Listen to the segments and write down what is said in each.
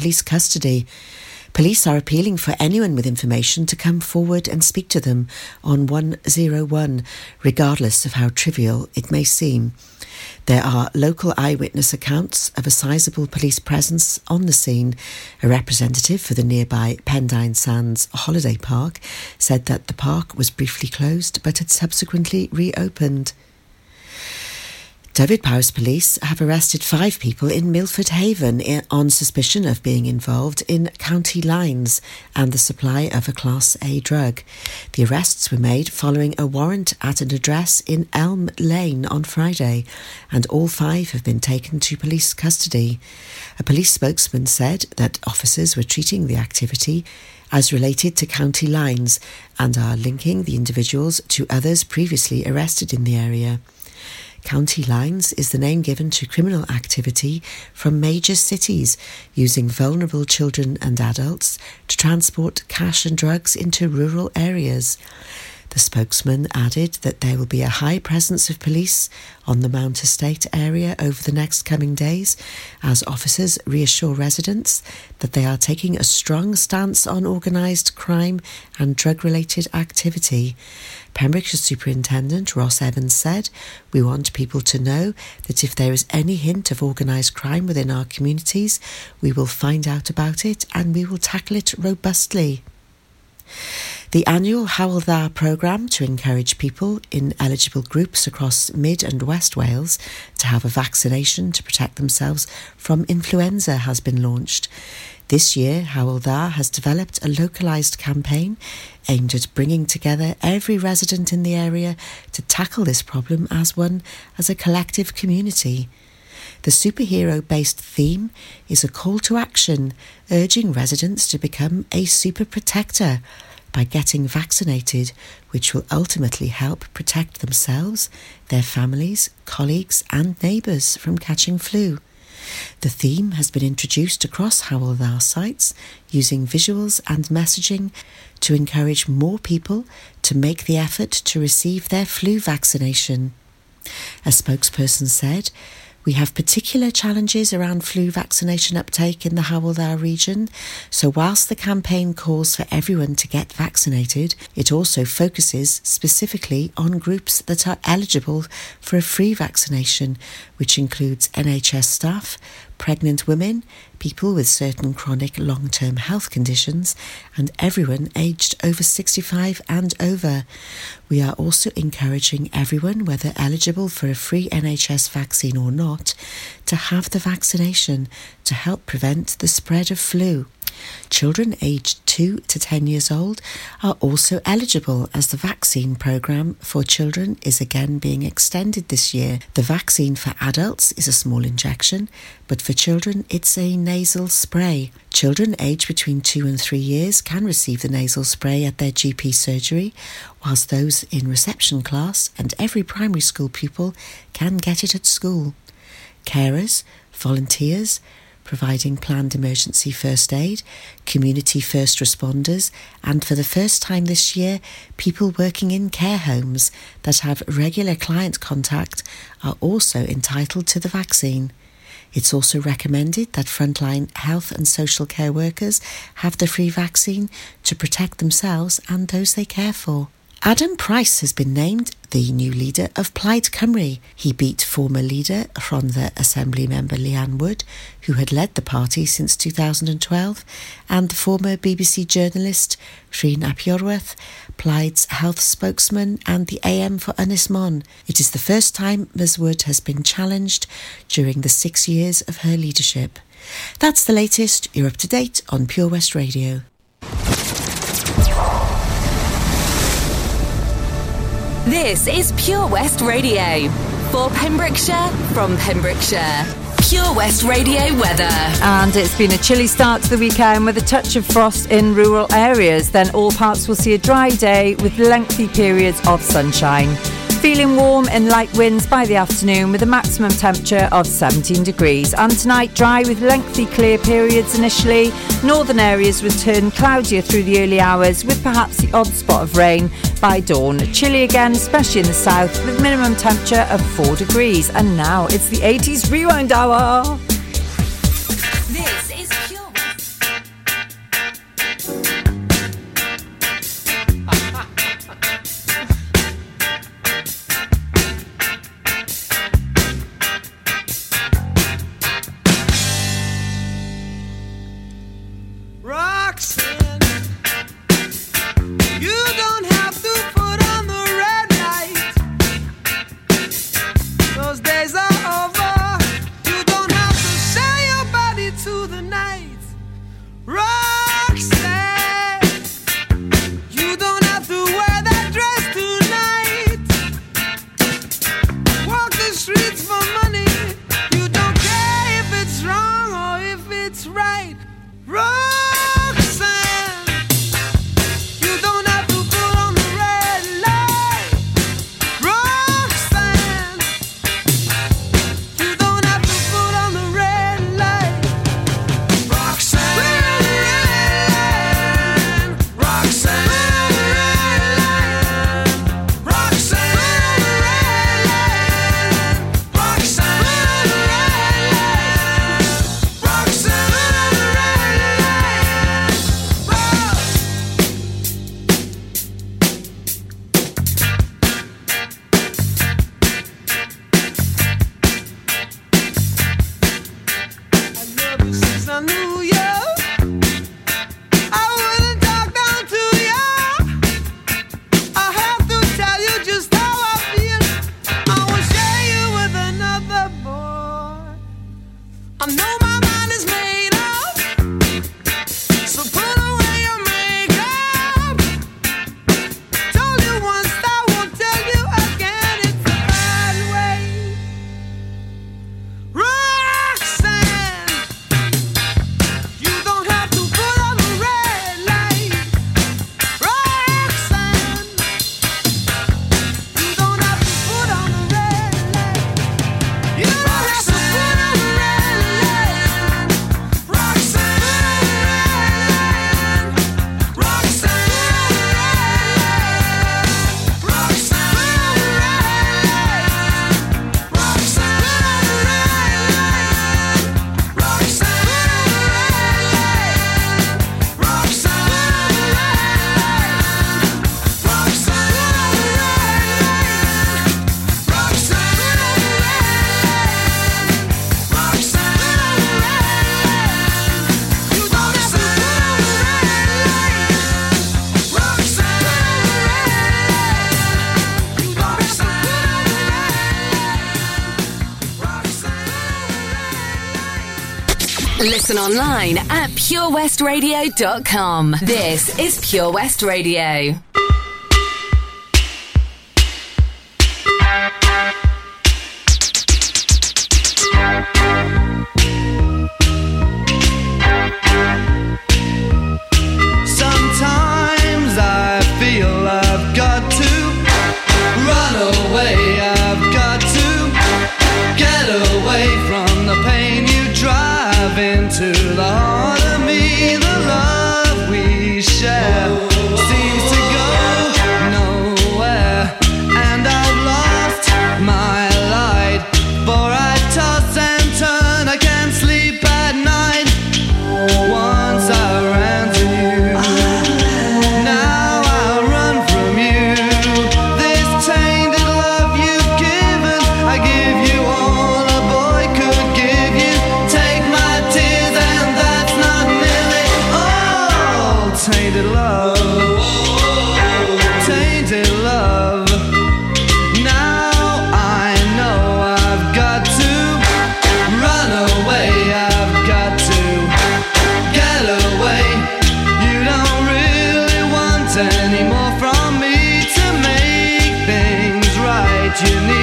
police custody. Police are appealing for anyone with information to come forward and speak to them on 101, regardless of how trivial it may seem. There are local eyewitness accounts of a sizable police presence on the scene. A representative for the nearby Pendine Sands Holiday Park said that the park was briefly closed but had subsequently reopened. Dyfed-Powys Police have arrested five people in Milford Haven on suspicion of being involved in county lines and the supply of a Class A drug. The arrests were made following a warrant at an address in Elm Lane on Friday, and all five have been taken to police custody. A police spokesman said that officers were treating the activity as related to county lines and are linking the individuals to others previously arrested in the area. County lines is the name given to criminal activity from major cities using vulnerable children and adults to transport cash and drugs into rural areas. The spokesman added that there will be a high presence of police on the Mount Estate area over the next coming days as officers reassure residents that they are taking a strong stance on organised crime and drug related activity. Pembrokeshire Superintendent Ross Evans said, We want people to know that if there is any hint of organised crime within our communities, we will find out about it and we will tackle it robustly. The annual Hywel Dda programme to encourage people in eligible groups across Mid and West Wales to have a vaccination to protect themselves from influenza has been launched. This year, Hywel Dda has developed a localised campaign aimed at bringing together every resident in the area to tackle this problem as one, as a collective community. The superhero based theme is a call to action, urging residents to become a super protector by getting vaccinated, which will ultimately help protect themselves, their families, colleagues, and neighbours from catching flu. The theme has been introduced across Hywel Dda sites using visuals and messaging to encourage more people to make the effort to receive their flu vaccination. A spokesperson said, we have particular challenges around flu vaccination uptake in the Hywel Dda region, so whilst the campaign calls for everyone to get vaccinated, it also focuses specifically on groups that are eligible for a free vaccination, which includes NHS staff, pregnant women, people with certain chronic long term health conditions, and everyone aged over 65 and over. We are also encouraging everyone, whether eligible for a free NHS vaccine or not, to have the vaccination to help prevent the spread of flu. Children aged 2 to 10 years old are also eligible as the vaccine programme for children is again being extended this year. The vaccine for adults is a small injection, but for children it's a nasal spray. Children aged between 2 and 3 years can receive the nasal spray at their GP surgery, whilst those in reception class and every primary school pupil can get it at school. Carers, volunteers, providing planned emergency first aid, community first responders, and for the first time this year, people working in care homes that have regular client contact are also entitled to the vaccine. It's also recommended that frontline health and social care workers have the free vaccine to protect themselves and those they care for. Adam Price has been named the new leader of Plaid Cymru. He beat former leader Rhondda Assembly member Leanne Wood, who had led the party since 2012, and the former BBC journalist Rhun ap Iorwerth, Plaid's health spokesman, and the AM for Ynys Môn. It is the first time Ms Wood has been challenged during the six years of her leadership. That's the latest. You're up to date on Pure West Radio. This is Pure West Radio. For Pembrokeshire, from Pembrokeshire. Pure West Radio weather. And it's been a chilly start to the weekend with a touch of frost in rural areas. Then all parts will see a dry day with lengthy periods of sunshine. Feeling warm and light winds by the afternoon with a maximum temperature of 17 degrees. And tonight, dry with lengthy clear periods initially. Northern areas will turn cloudier through the early hours with perhaps the odd spot of rain by dawn. Chilly again, especially in the south, with minimum temperature of 4 degrees. And now it's the 80s rewind hour. This Listen online at purewestradio.com. This is Pure West Radio. To pray,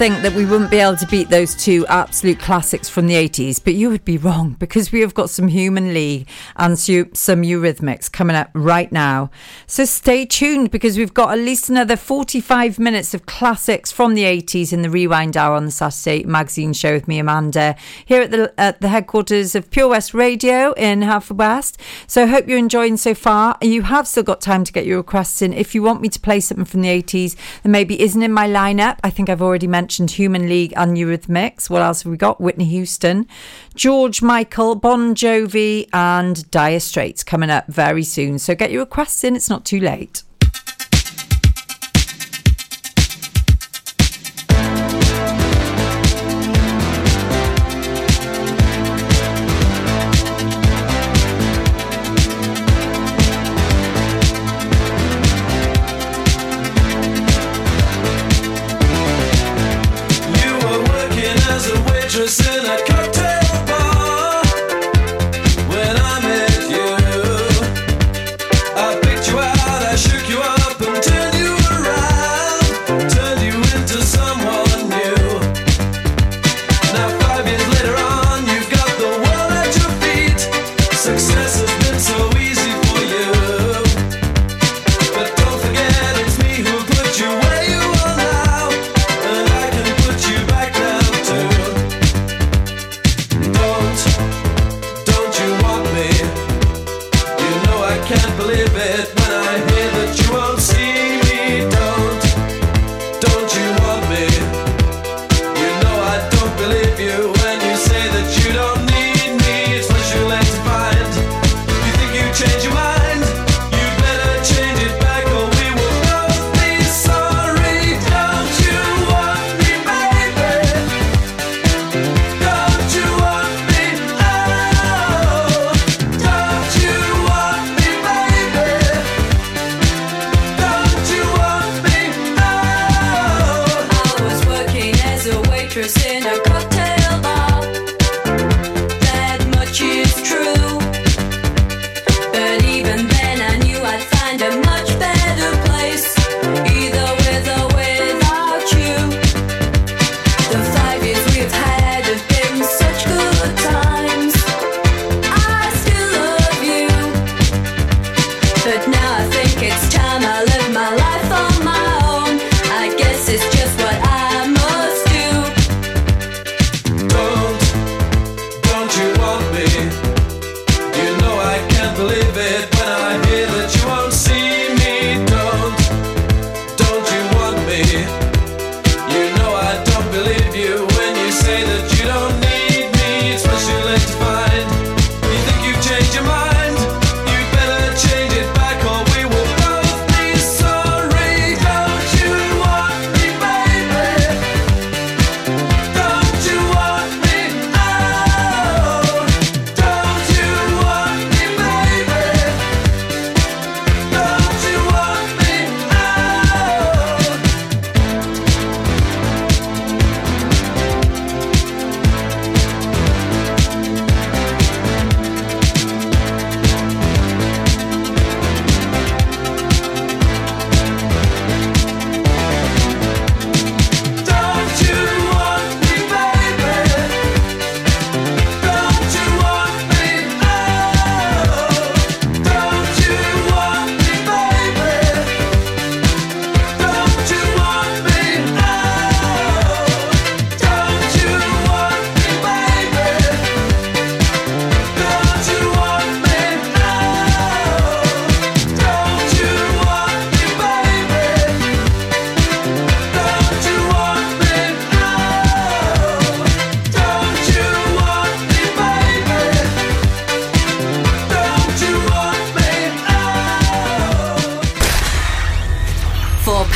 think that we wouldn't be able to beat those two absolute classics from the 80s, but you would be wrong because we have got some Human League and some Eurythmics coming up right now. So stay tuned because we've got at least another 45 minutes of classics from the 80s in the Rewind Hour on the Saturday magazine show with me, Amanda, here at the, at the headquarters of Pure West Radio in Haverfordwest. So I hope you're enjoying so far. You have still got time to get your requests in. If you want me to play something from the 80s that maybe isn't in my lineup, I think I've already mentioned Human League and Eurythmics. What else have we got? Whitney Houston, George Michael, Bon Jovi, and Dire Straits coming up very soon. So get your requests in, it's not too late.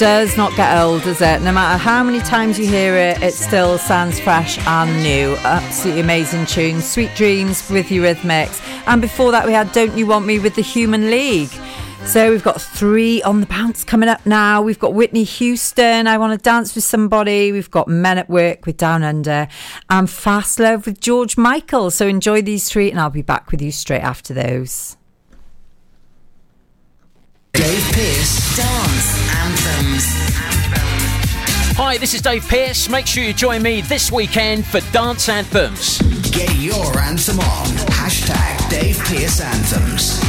Does not get old, does it? No matter how many times you hear it, it still sounds fresh and new. Absolutely amazing tune. Sweet Dreams with Eurythmics. And before that, we had Don't You Want Me with the Human League. So we've got three on the bounce coming up now. We've got Whitney Houston, I Want to Dance with Somebody. We've got Men at Work with Down Under and Fast Love with George Michael. So enjoy these three and I'll be back with you straight after those. Dave Pearce Hi, this is Dave Pearce. Make sure you join me this weekend for Dance Anthems. Get your anthem on. Hashtag Dave Pearce Anthems.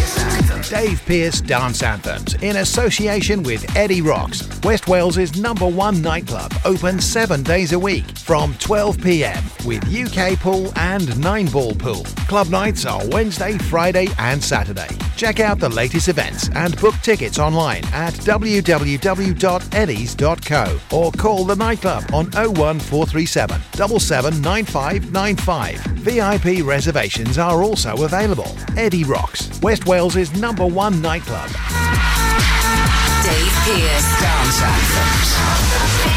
Dave Pearce Dance Anthems in association with Eddie Rocks, West Wales's number one nightclub, open seven days a week from 12 pm with UK pool and nine ball pool. Club nights are Wednesday, Friday, and Saturday. Check out the latest events and book tickets online at www.eddies.co or call the nightclub on 01437 779595. VIP reservations are also available. Eddie Rocks, West Wales's number number one nightclub. Dave Pearce. Dance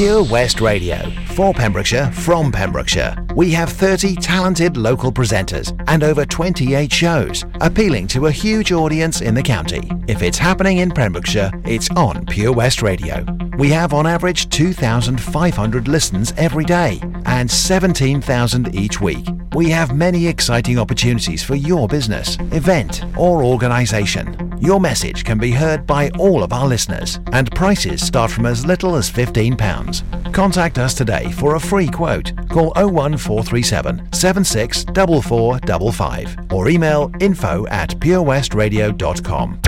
Pure West Radio. For Pembrokeshire, from Pembrokeshire. We have 30 talented local presenters and over 28 shows, appealing to a huge audience in the county. If it's happening in Pembrokeshire, it's on Pure West Radio. We have on average 2,500 listens every day and 17,000 each week. We have many exciting opportunities for your business, event, or organisation. Your message can be heard by all of our listeners, and prices start from as little as £15. Contact us today for a free quote. Call 01437 764455 or email info at purewestradio.com.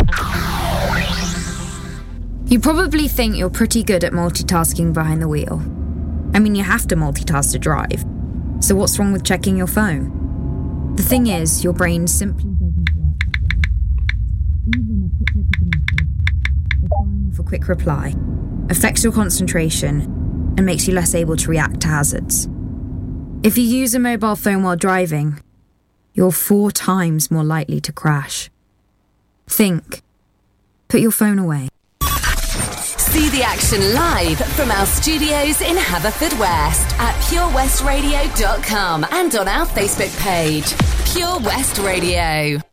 You probably think you're pretty good at multitasking behind the wheel. I mean, you have to multitask to drive. So, what's wrong with checking your phone? The thing is, your brain simply doesn't work Even a quick look at a message or a quick reply affects your concentration and makes you less able to react to hazards. If you use a mobile phone while driving, you're four times more likely to crash. Think. Put your phone away. See the action live from our studios in Haverfordwest at purewestradio.com and on our Facebook page, Pure West Radio.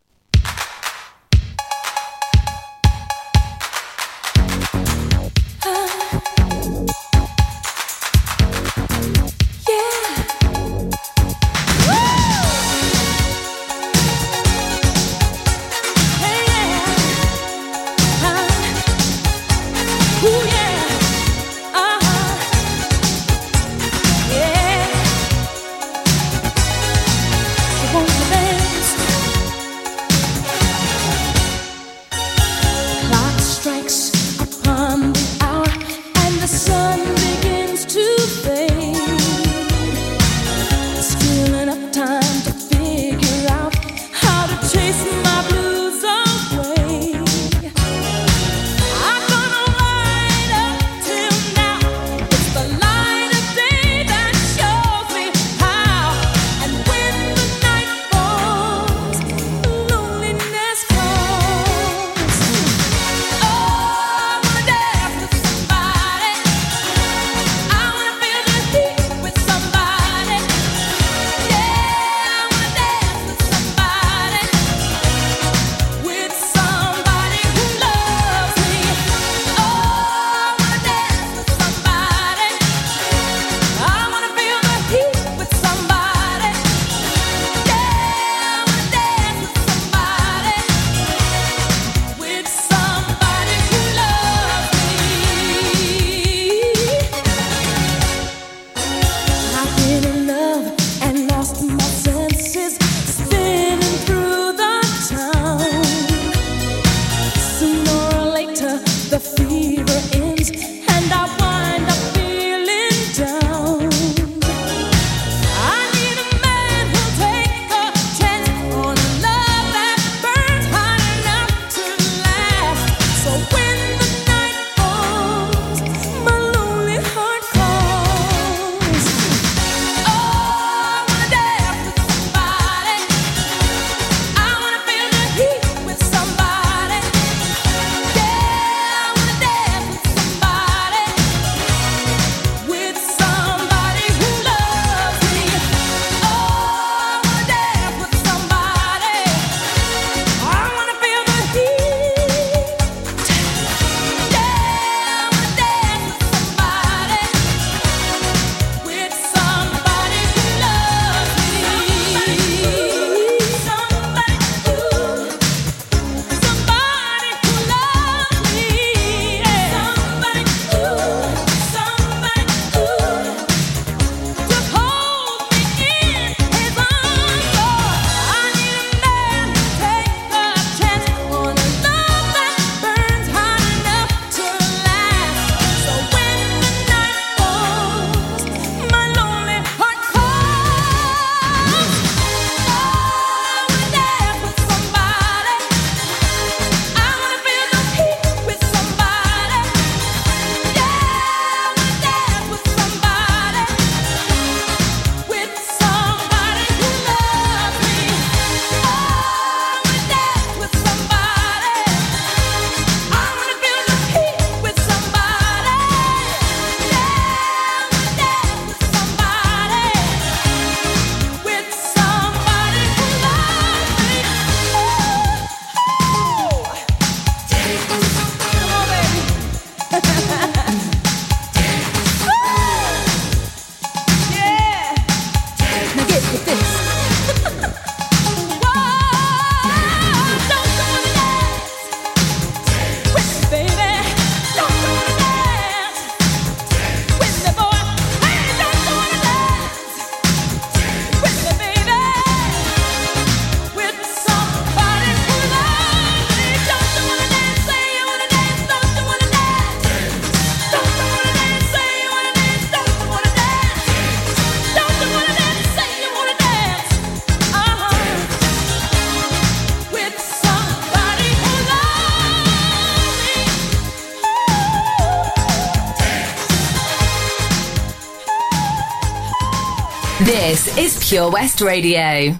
Pure West Radio.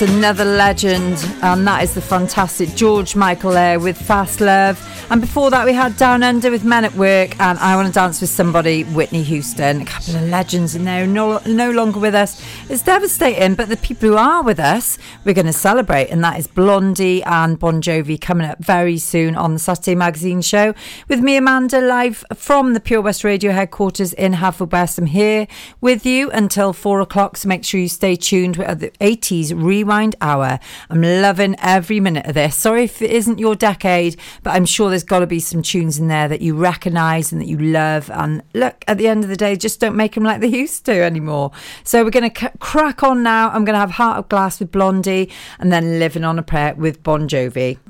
Another legend, and that is the fantastic George Michael there with Fast Love. And before that, we had Down Under with Men at Work and I Want to Dance with Somebody, Whitney Houston. A couple of legends in there no, no longer with us. It's devastating, but the people who are with us, we're going to celebrate, and that is Blondie and Bon Jovi coming up very soon on the Saturday Magazine show with me, Amanda, live from the Pure West Radio headquarters in Haverfordwest. I'm here with you until four o'clock, so make sure you stay tuned We're at the 80s Rewind Hour. I'm loving every minute of this. Sorry if it isn't your decade, but I'm sure there's there's got to be some tunes in there that you recognise and that you love. And look, at the end of the day, just don't make them like they used to anymore. So we're going to c- crack on now. I'm going to have Heart of Glass with Blondie and then Living on a Prayer with Bon Jovi.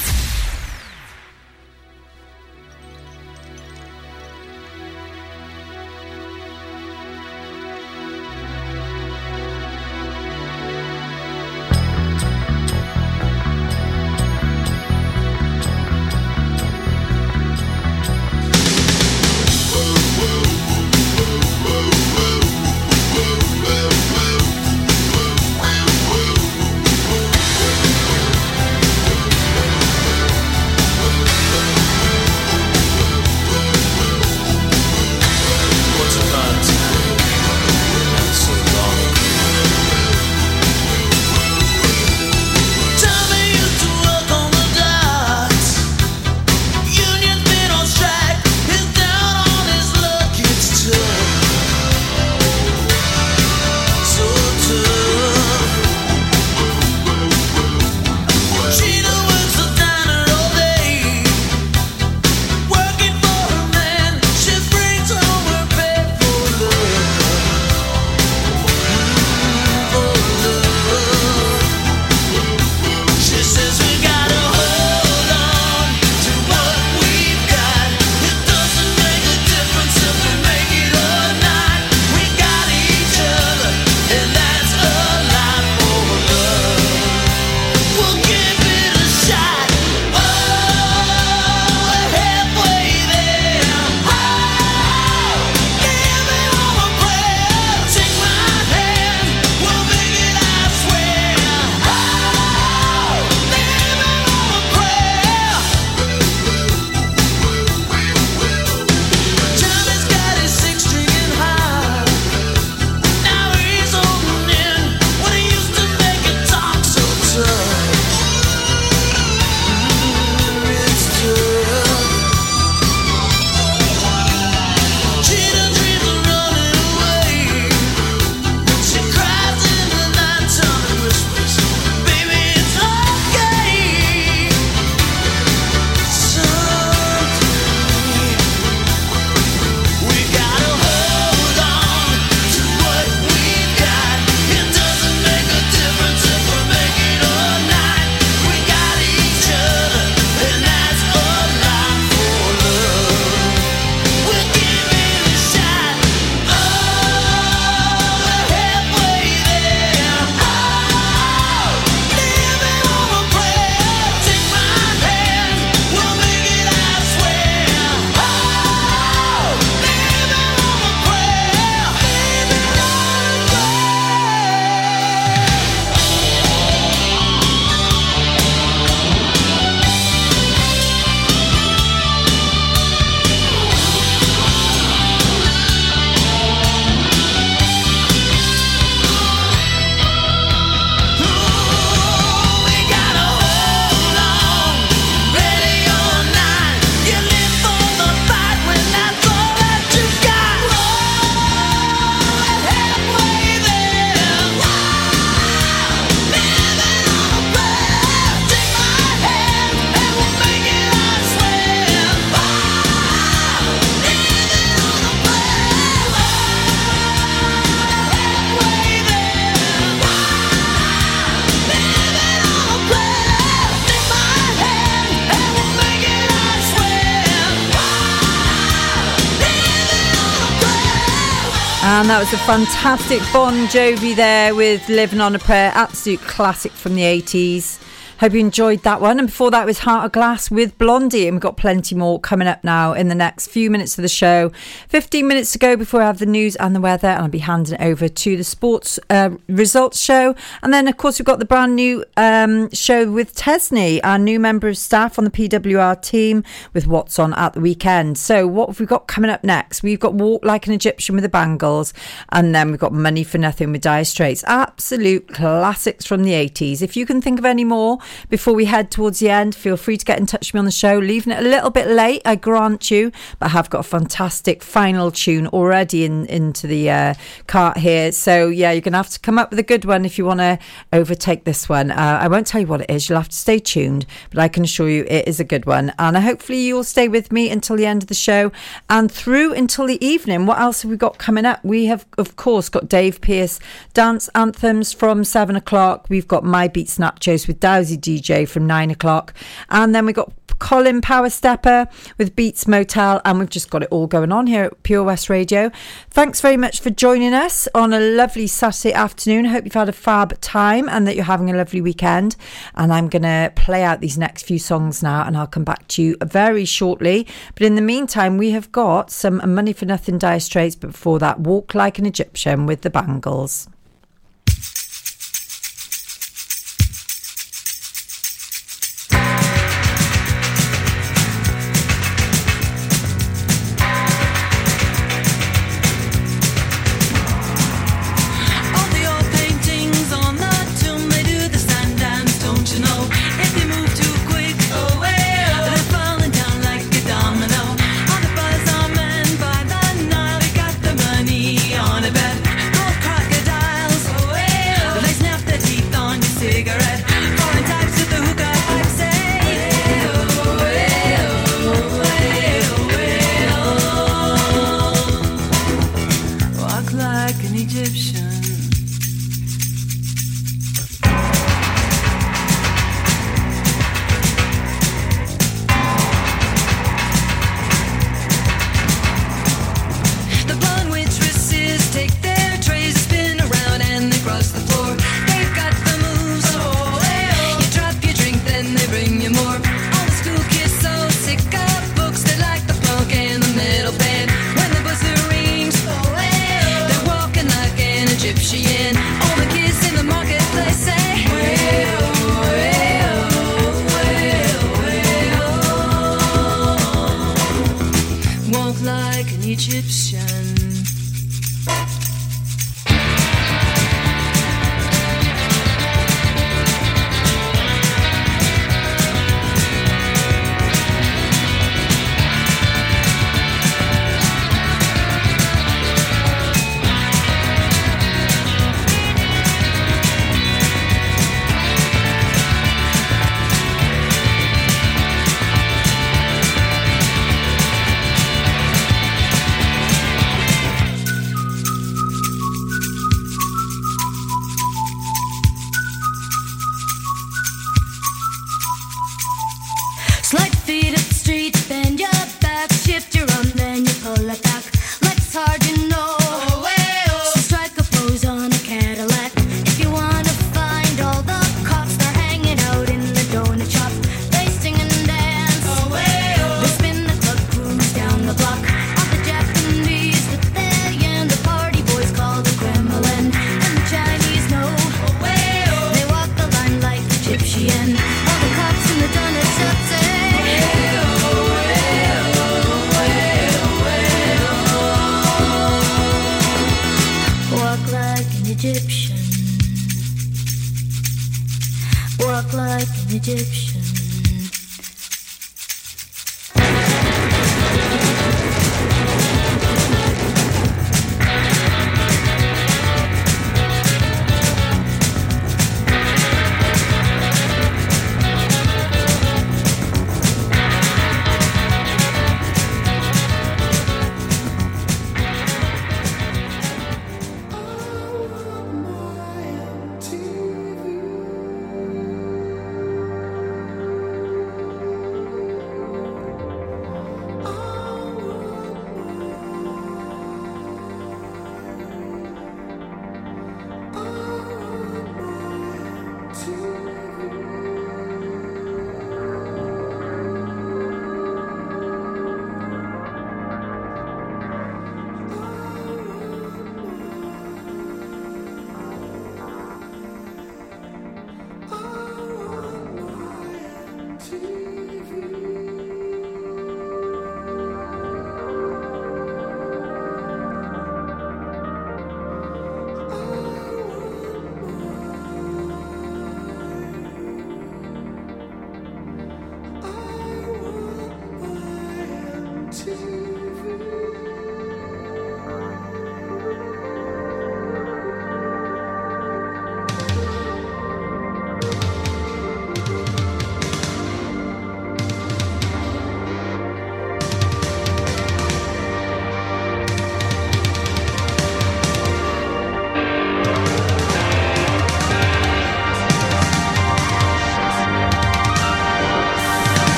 That was a fantastic Bon Jovi there with Living on a Prayer, absolute classic from the 80s. Hope you enjoyed that one. And before that was Heart of Glass with Blondie. And we've got plenty more coming up now in the next few minutes of the show. 15 minutes to go before I have the news and the weather. And I'll be handing it over to the sports uh, results show. And then, of course, we've got the brand new um, show with Tesney, our new member of staff on the PWR team, with what's on at the weekend. So, what have we got coming up next? We've got Walk Like an Egyptian with the Bangles. And then we've got Money for Nothing with Dire Straits. Absolute classics from the 80s. If you can think of any more, before we head towards the end, feel free to get in touch with me on the show. Leaving it a little bit late, I grant you, but I have got a fantastic final tune already in into the uh, cart here. So yeah, you're gonna have to come up with a good one if you want to overtake this one. Uh, I won't tell you what it is. You'll have to stay tuned, but I can assure you it is a good one. And hopefully you'll stay with me until the end of the show and through until the evening. What else have we got coming up? We have, of course, got Dave Pearce dance anthems from seven o'clock. We've got My Beat Snapchos with Dowsy DJ from nine o'clock. And then we got Colin Power Stepper with Beats Motel, and we've just got it all going on here at Pure West Radio. Thanks very much for joining us on a lovely Saturday afternoon. I hope you've had a fab time and that you're having a lovely weekend. And I'm going to play out these next few songs now, and I'll come back to you very shortly. But in the meantime, we have got some Money for Nothing Dire Straits, but before that, Walk Like an Egyptian with the Bangles.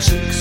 chicks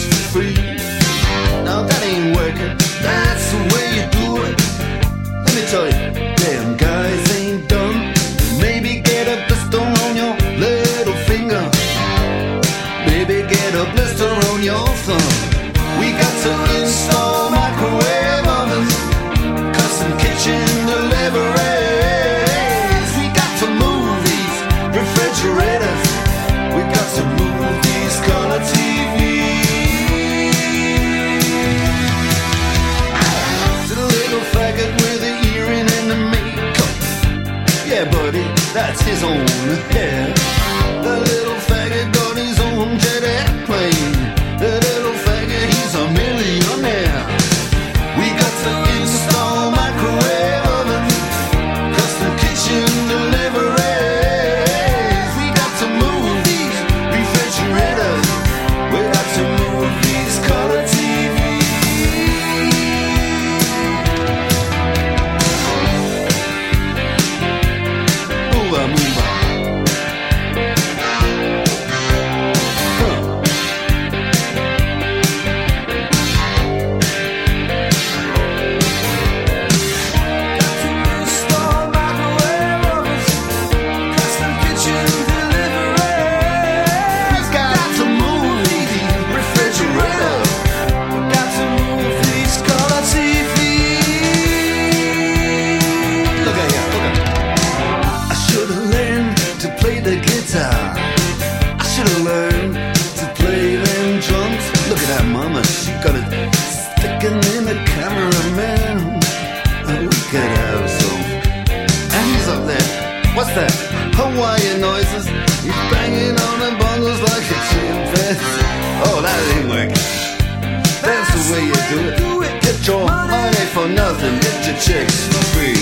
chicks for free.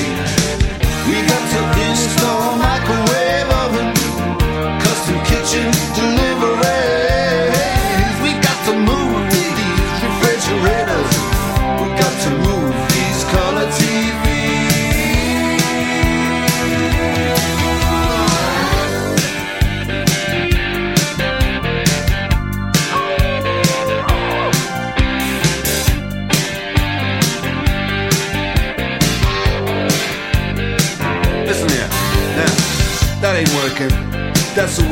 We got to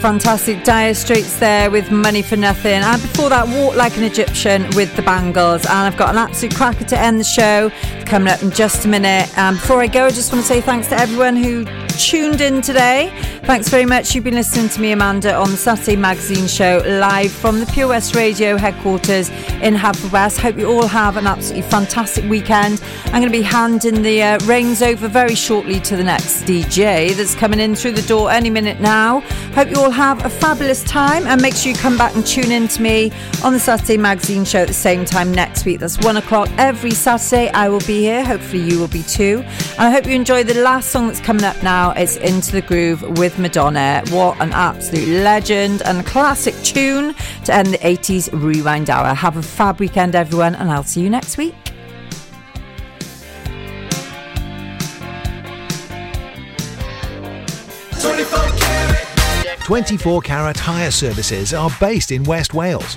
Fantastic Dire Straits there with Money for Nothing. And before that, Walk Like an Egyptian with the Bangles. And I've got an absolute cracker to end the show coming up in just a minute. And before I go, I just want to say thanks to everyone who tuned in today. Thanks very much. You've been listening to me, Amanda, on the Saturday Magazine Show live from the Pure West Radio headquarters in Haverfordwest. Hope you all have an absolutely fantastic weekend. I'm going to be handing the uh, reins over very shortly to the next DJ that's coming in through the door any minute now. Hope you all have a fabulous time and make sure you come back and tune in to me on the Saturday Magazine Show at the same time next week. That's one o'clock every Saturday. I will be here. Hopefully, you will be too. And I hope you enjoy the last song that's coming up now. It's Into the Groove with Madonna. What an absolute legend and classic tune to end the 80s Rewind Hour. Have a fab weekend, everyone, and I'll see you next week. 24 Carat Hire Services are based in West Wales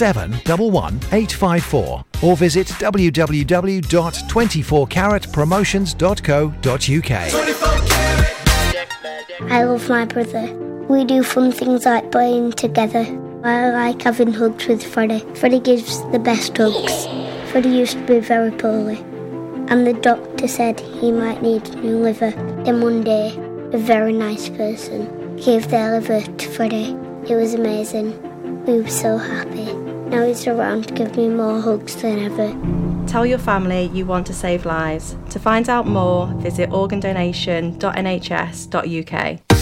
854 or visit www.24caratpromotions.co.uk. I love my brother. We do fun things like playing together. I like having hugs with Freddie. Freddie gives the best hugs. Freddie used to be very poorly, and the doctor said he might need a new liver. Then one day, a very nice person gave their liver to Freddie. It was amazing. We were so happy. Now he's around to give me more hugs than ever. Tell your family you want to save lives. To find out more, visit organdonation.nhs.uk.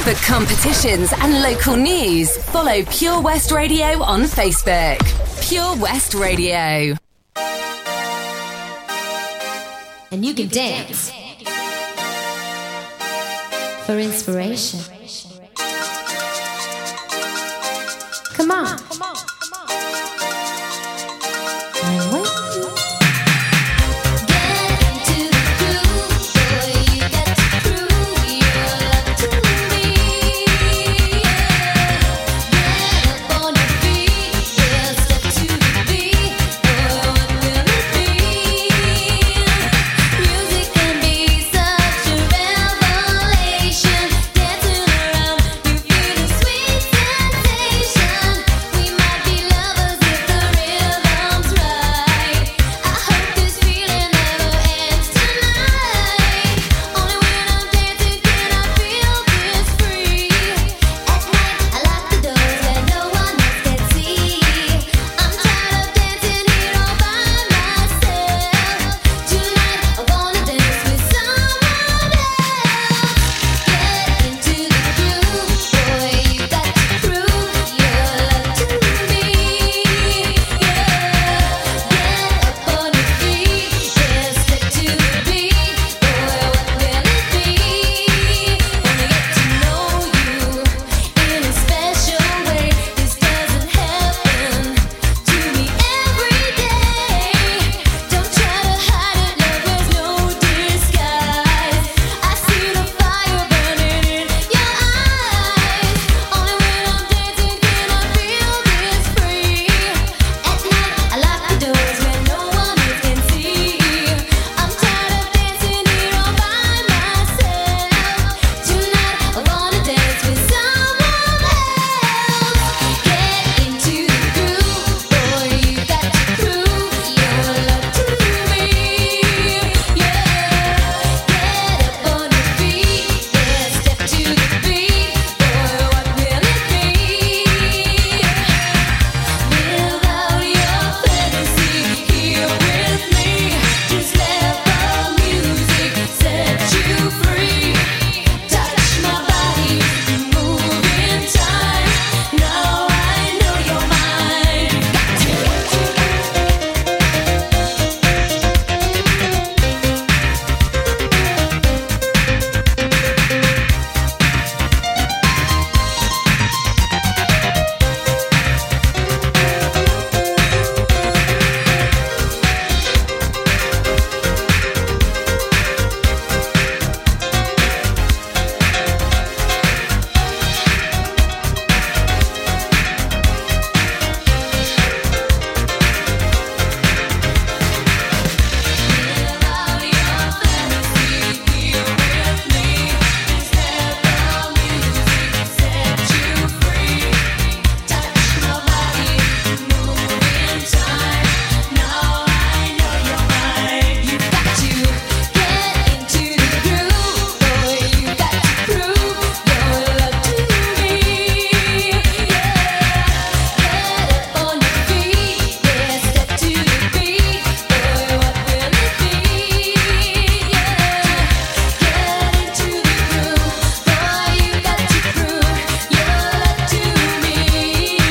For competitions and local news, follow Pure West Radio on Facebook. Pure West Radio. And you can dance for inspiration. Come on. Come on.